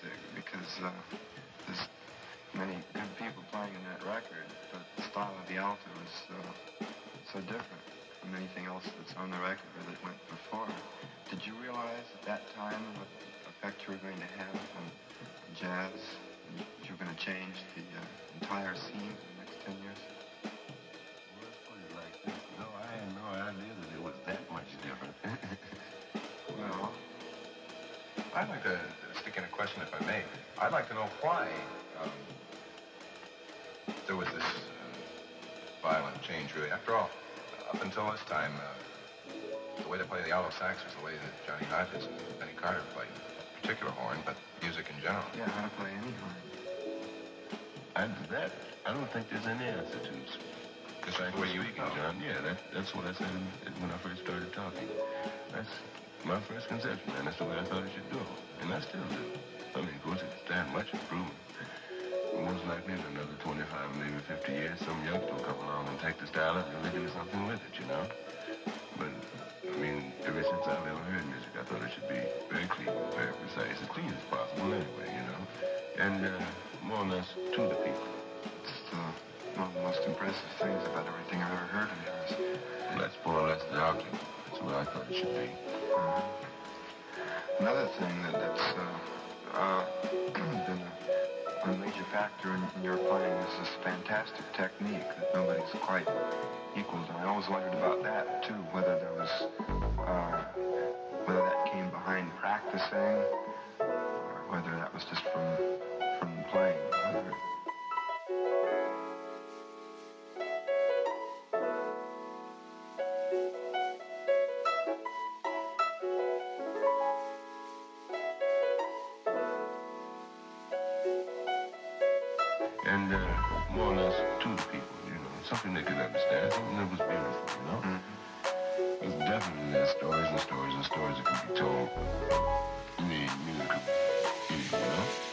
fantastic because uh, there's many good people playing in that record, but the style of the alto is so different from anything else that's on the record or that went before. Did you realize at that time what effect you were going to have on jazz? You were going to change the uh, entire scene for the next 10 years? Question, if I may. I'd like to know why um, there was this uh, violent change, really. After all, up until this time, uh, the way to play the alto sax was the way that Johnny Hodges and Benny Carter played. A particular horn, but music in general. yeah, how to play any horn. and that, I don't think there's any answer to. This is the way you speaking, John. Yeah, that, that's what I said when I first started talking. That's my first conception, and that's the way I thought it should go. And I still do. I mean, of course, it's that much improvement. Most likely in another 25, maybe 50 years, some youngster will come along and take the style up and really do something with it, you know? But, I mean, ever since I've ever heard music, I thought it should be very clean, very precise, as clean as possible anyway, you know? And uh, more or less to the people. It's uh, one of the most impressive things about everything I've ever heard of yours. That's more or less the argument. That's what I thought it should be. Another thing that, that's uh, uh, been a, a major factor in, in your playing is this fantastic technique that nobody's quite equaled. I always wondered about that too, whether there was, uh, whether that came behind practicing, or whether that was just from from playing. And uh, more or less to the people, you know, something they could understand, something that was beautiful, you know? There's definitely there's stories and stories and stories that can be told in the musical medium, you know?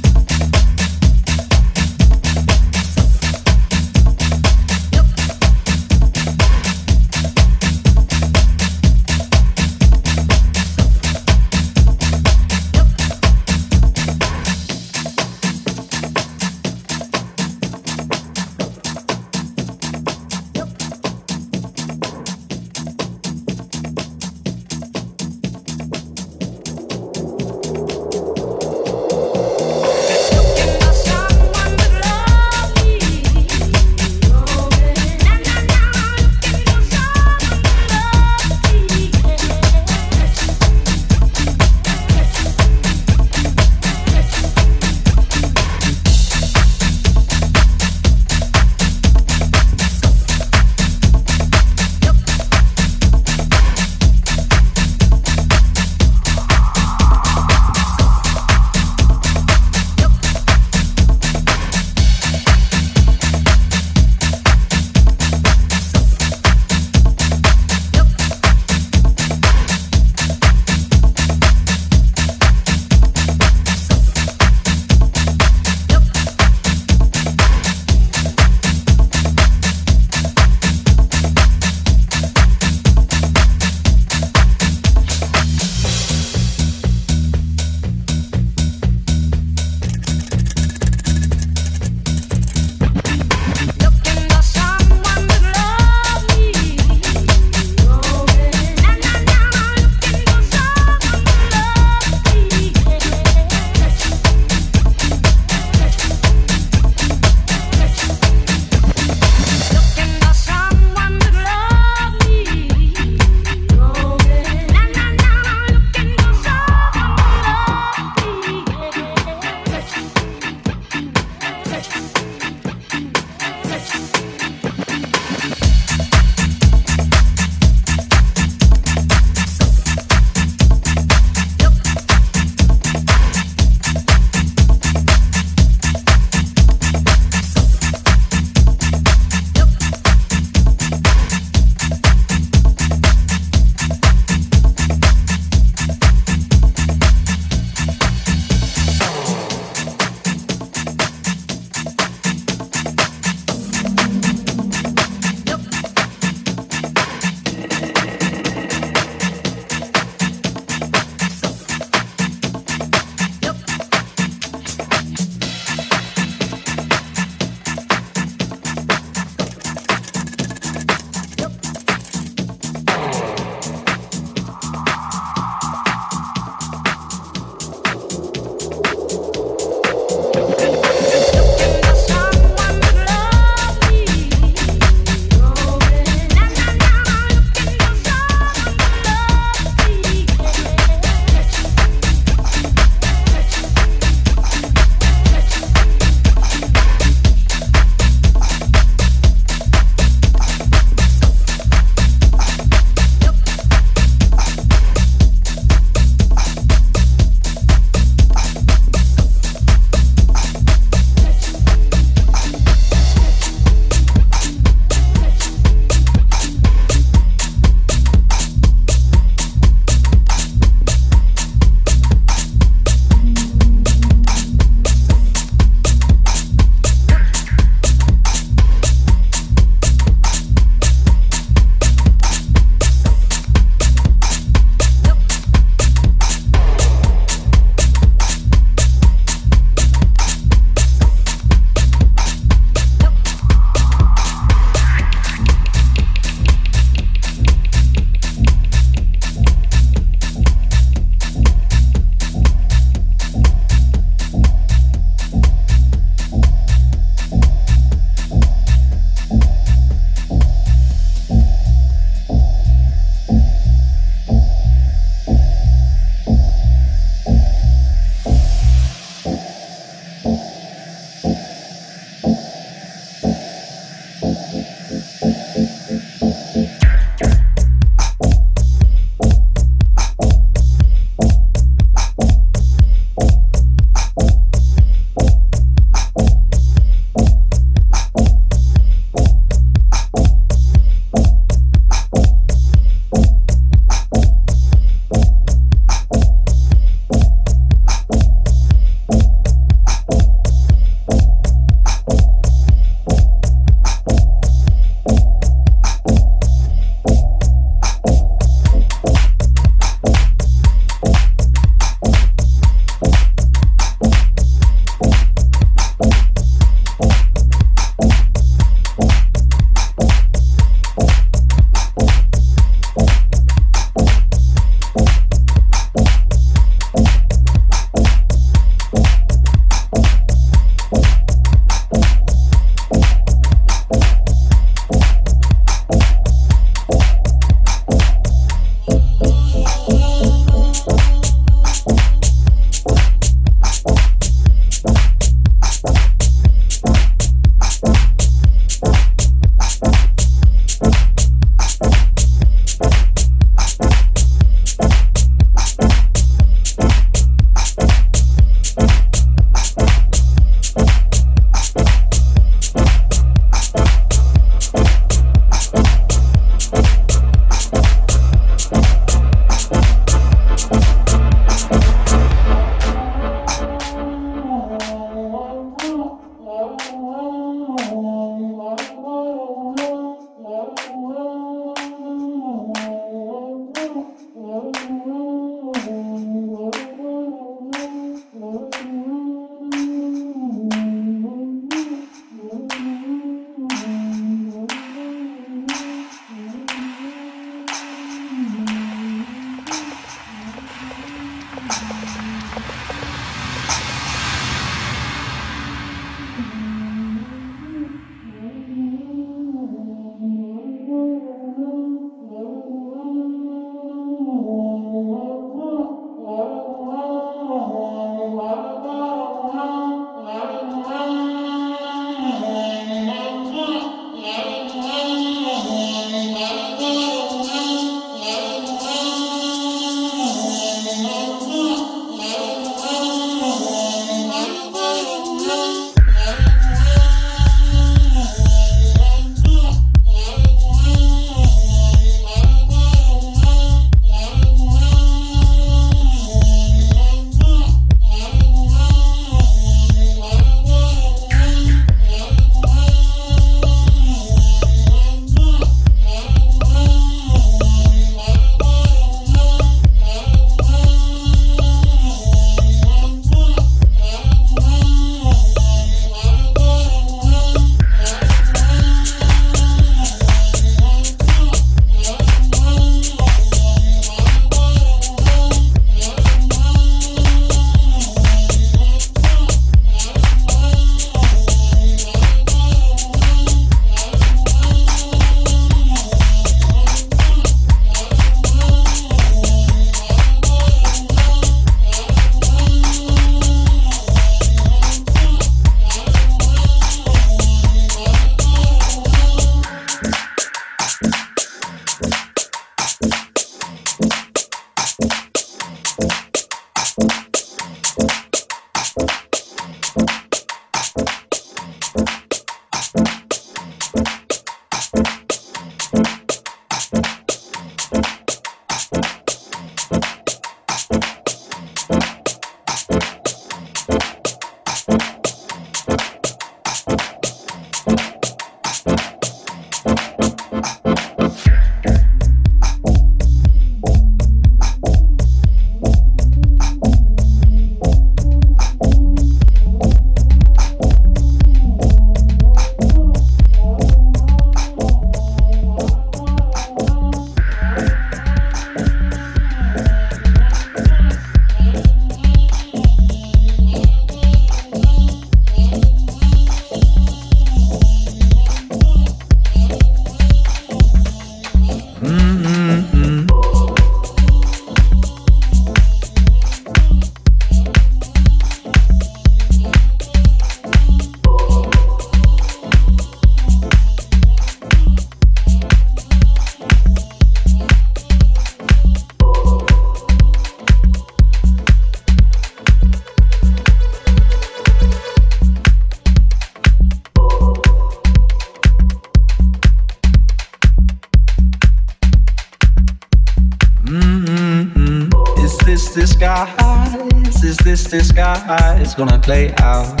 It's gonna play out.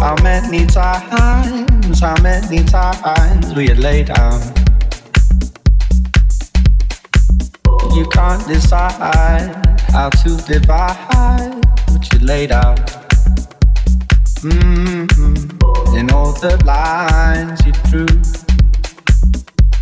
How many times, how many times we had laid down? You can't decide how to divide what you laid out. Mm-hmm. In all the lines you drew,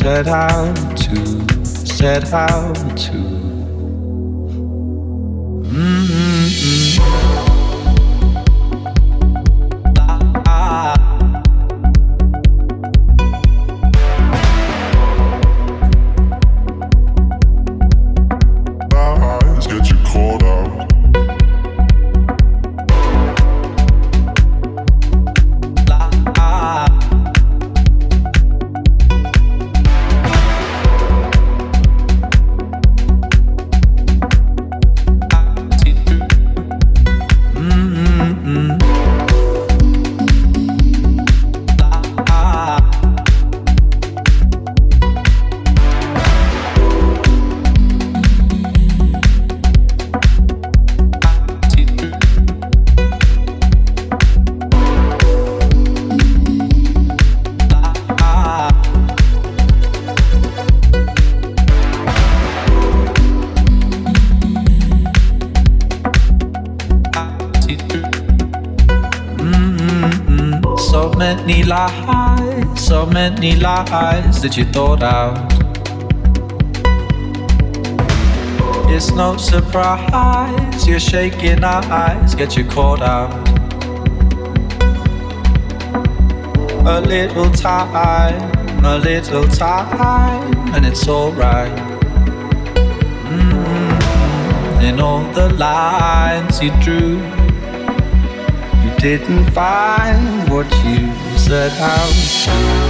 set out to, set out to. So many lies that you thought out. It's no surprise you're shaking our eyes, get you caught out. A little time, a little time, and it's alright. Mm-hmm. In all the lines you drew, you didn't find what you set out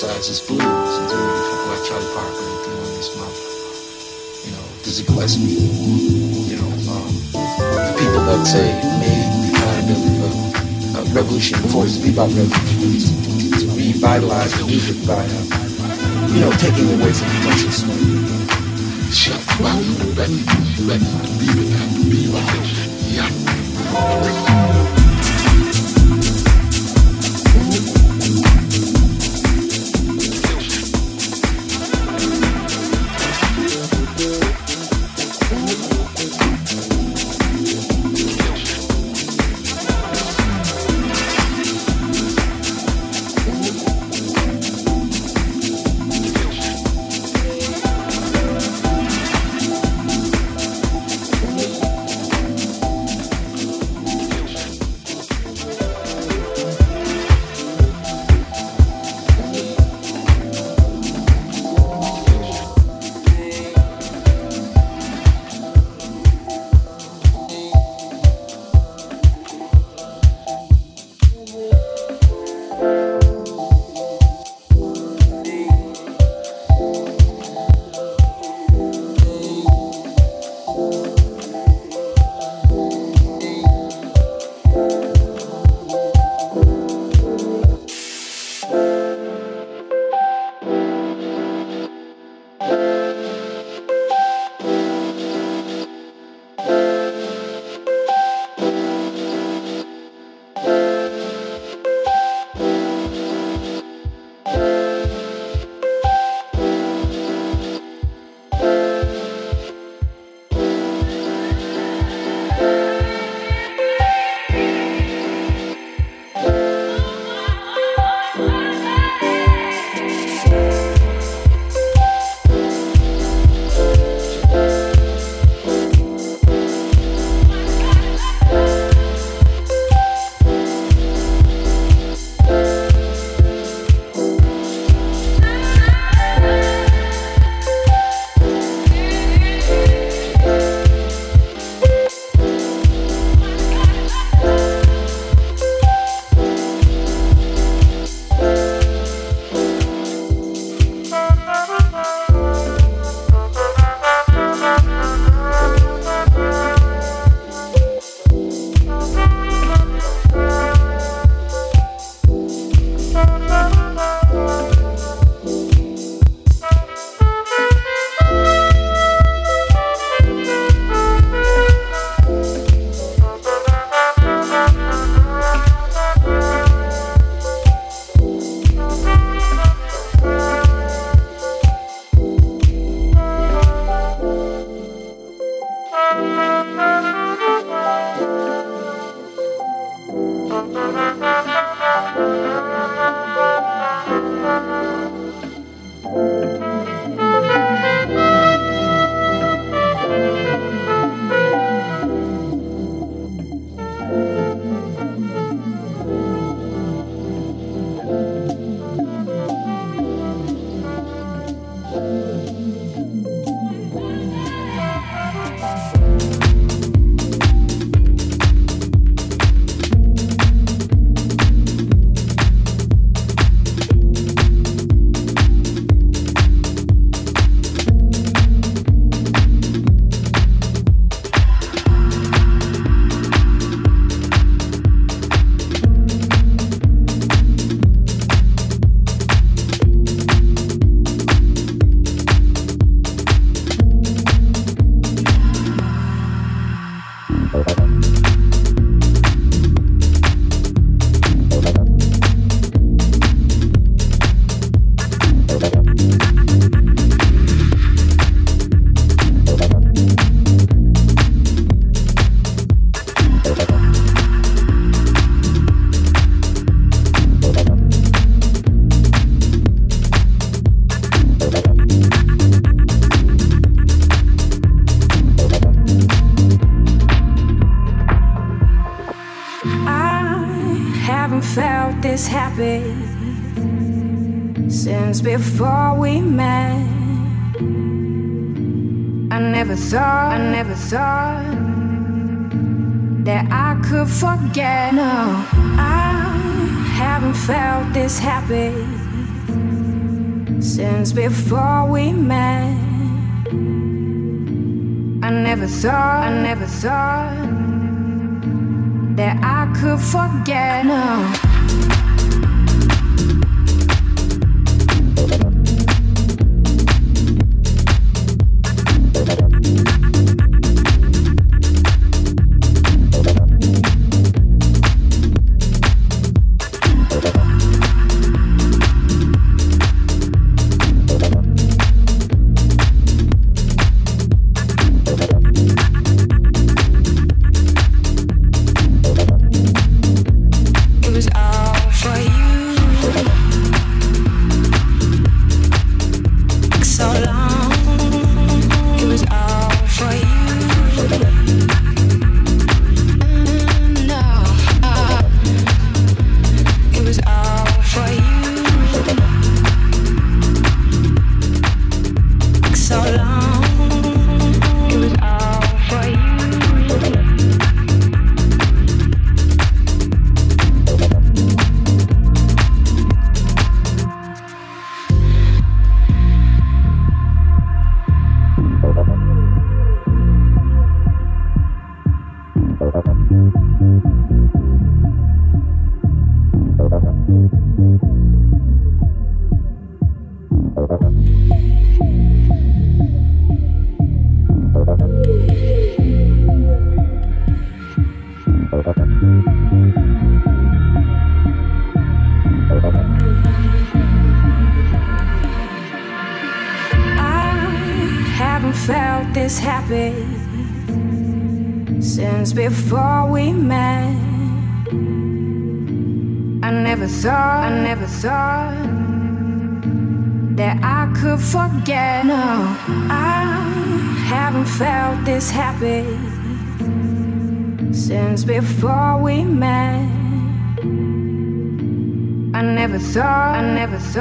Uh, blues and doing people like Charlie Parker and Thelonious Monk. You know, Dizzy Gillespie? You know, um, the people that say made the kind of uh, revolution it was the bebop revolution to, to revitalize the music by, uh, you know, taking away from commercial swing. Shut up, let me, let me be with be right. Yeah. felt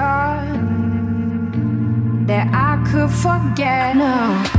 thought that I could forget. No.